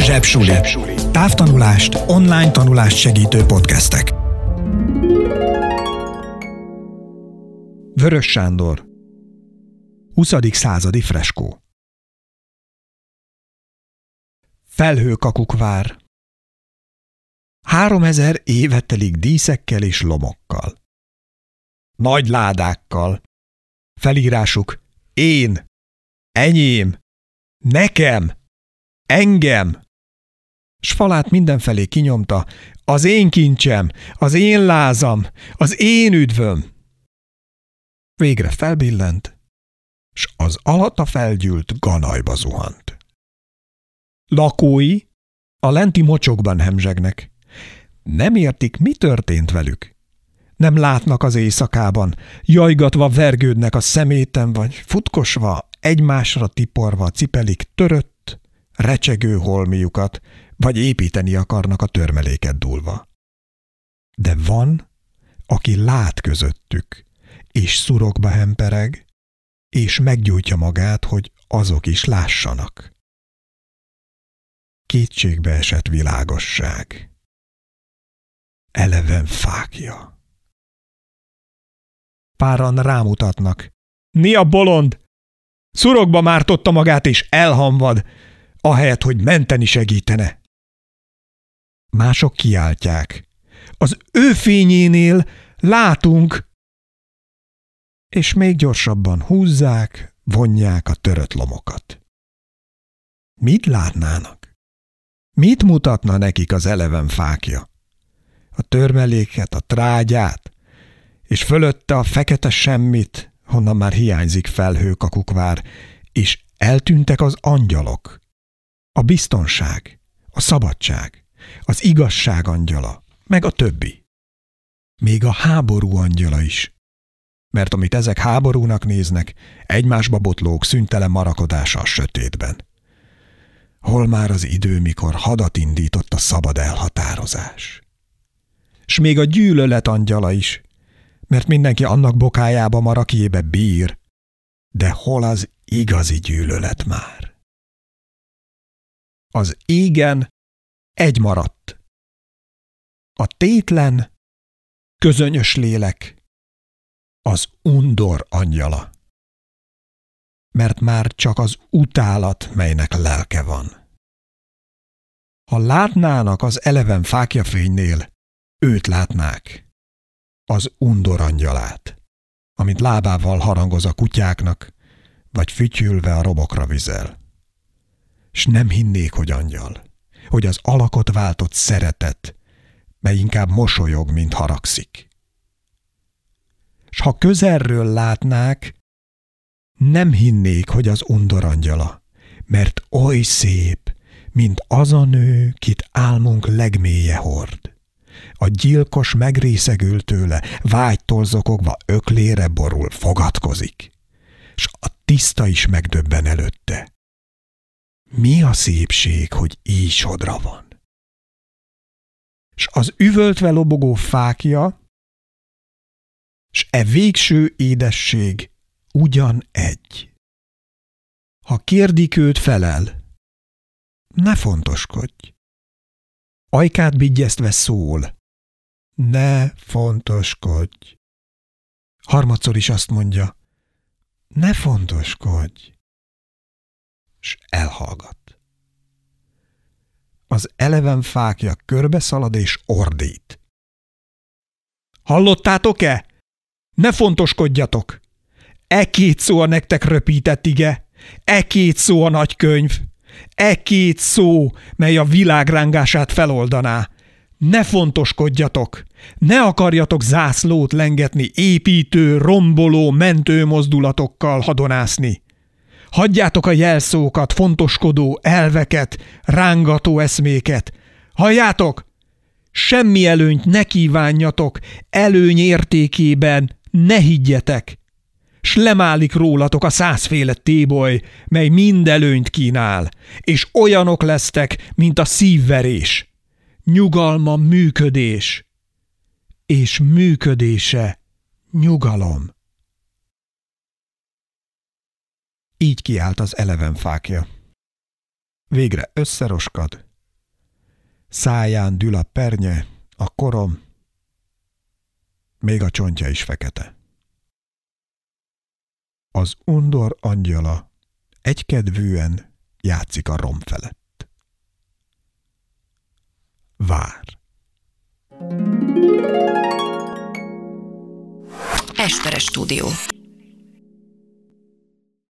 Zsebsuli. Távtanulást, online tanulást segítő podcastek. Vörös Sándor 20. századi freskó Felhőkakuk vár Három ezer éve telik díszekkel és lomokkal. Nagy ládákkal. Felírásuk én, enyém, nekem, engem. S falát mindenfelé kinyomta, az én kincsem, az én lázam, az én üdvöm. Végre felbillent, s az alatta felgyűlt ganajba zuhant. Lakói a lenti mocsokban hemzsegnek. Nem értik, mi történt velük. Nem látnak az éjszakában, jajgatva vergődnek a szeméten, vagy futkosva, egymásra tiporva cipelik törött, recsegő holmiukat, vagy építeni akarnak a törmeléket dúlva. De van, aki lát közöttük, és szurokba hempereg, és meggyújtja magát, hogy azok is lássanak. Kétségbe esett világosság. Eleven fákja. Páran rámutatnak. Mi a bolond? Szurokba mártotta magát és elhamvad, ahelyett, hogy menteni segítene. Mások kiáltják. Az ő fényénél látunk, és még gyorsabban húzzák, vonják a törött lomokat. Mit látnának? Mit mutatna nekik az eleven fákja? A törmeléket, a trágyát, és fölötte a fekete semmit, honnan már hiányzik felhők a kukvár, és eltűntek az angyalok. A biztonság, a szabadság, az igazság angyala, meg a többi. Még a háború angyala is. Mert amit ezek háborúnak néznek, egymásba botlók szüntelen marakodása a sötétben. Hol már az idő, mikor hadat indított a szabad elhatározás? S még a gyűlölet angyala is, mert mindenki annak bokájába marakjébe bír, de hol az igazi gyűlölet már? Az égen egy maradt. A tétlen, közönyös lélek, az undor angyala. Mert már csak az utálat, melynek lelke van. Ha látnának az eleven fákjafénynél, őt látnák az undor angyalát, amint lábával harangoz a kutyáknak, vagy fütyülve a robokra vizel. S nem hinnék, hogy angyal, hogy az alakot váltott szeretet, mely inkább mosolyog, mint haragszik. S ha közelről látnák, nem hinnék, hogy az undor angyala, mert oly szép, mint az a nő, kit álmunk legmélye hord. A gyilkos megrészegül tőle, vágytól zokogva öklére borul, fogatkozik. S a tiszta is megdöbben előtte. Mi a szépség, hogy így ísodra van? S az üvöltve lobogó fákja, s e végső édesség ugyan egy. Ha kérdik őt felel, ne fontoskodj. Ajkát bigyeztve szól. Ne fontoskodj. Harmadszor is azt mondja. Ne fontoskodj. S elhallgat. Az eleven fákja körbe szalad és ordít. Hallottátok-e? Ne fontoskodjatok! E két szó a nektek röpített ige, e két szó a nagy könyv. E két szó, mely a világrángását feloldaná. Ne fontoskodjatok! Ne akarjatok zászlót lengetni építő, romboló, mentő mozdulatokkal hadonászni. Hagyjátok a jelszókat, fontoskodó elveket, rángató eszméket. Halljátok? Semmi előnyt ne kívánjatok, előny értékében ne higgyetek s lemálik rólatok a százféle téboly, mely mind előnyt kínál, és olyanok lesztek, mint a szívverés, nyugalma működés, és működése nyugalom. Így kiált az eleven fákja. Végre összeroskad, Száján dül a pernye, a korom, még a csontja is fekete. Az undor angyala egykedvűen játszik a rom felett. Vár. Esperes stúdió.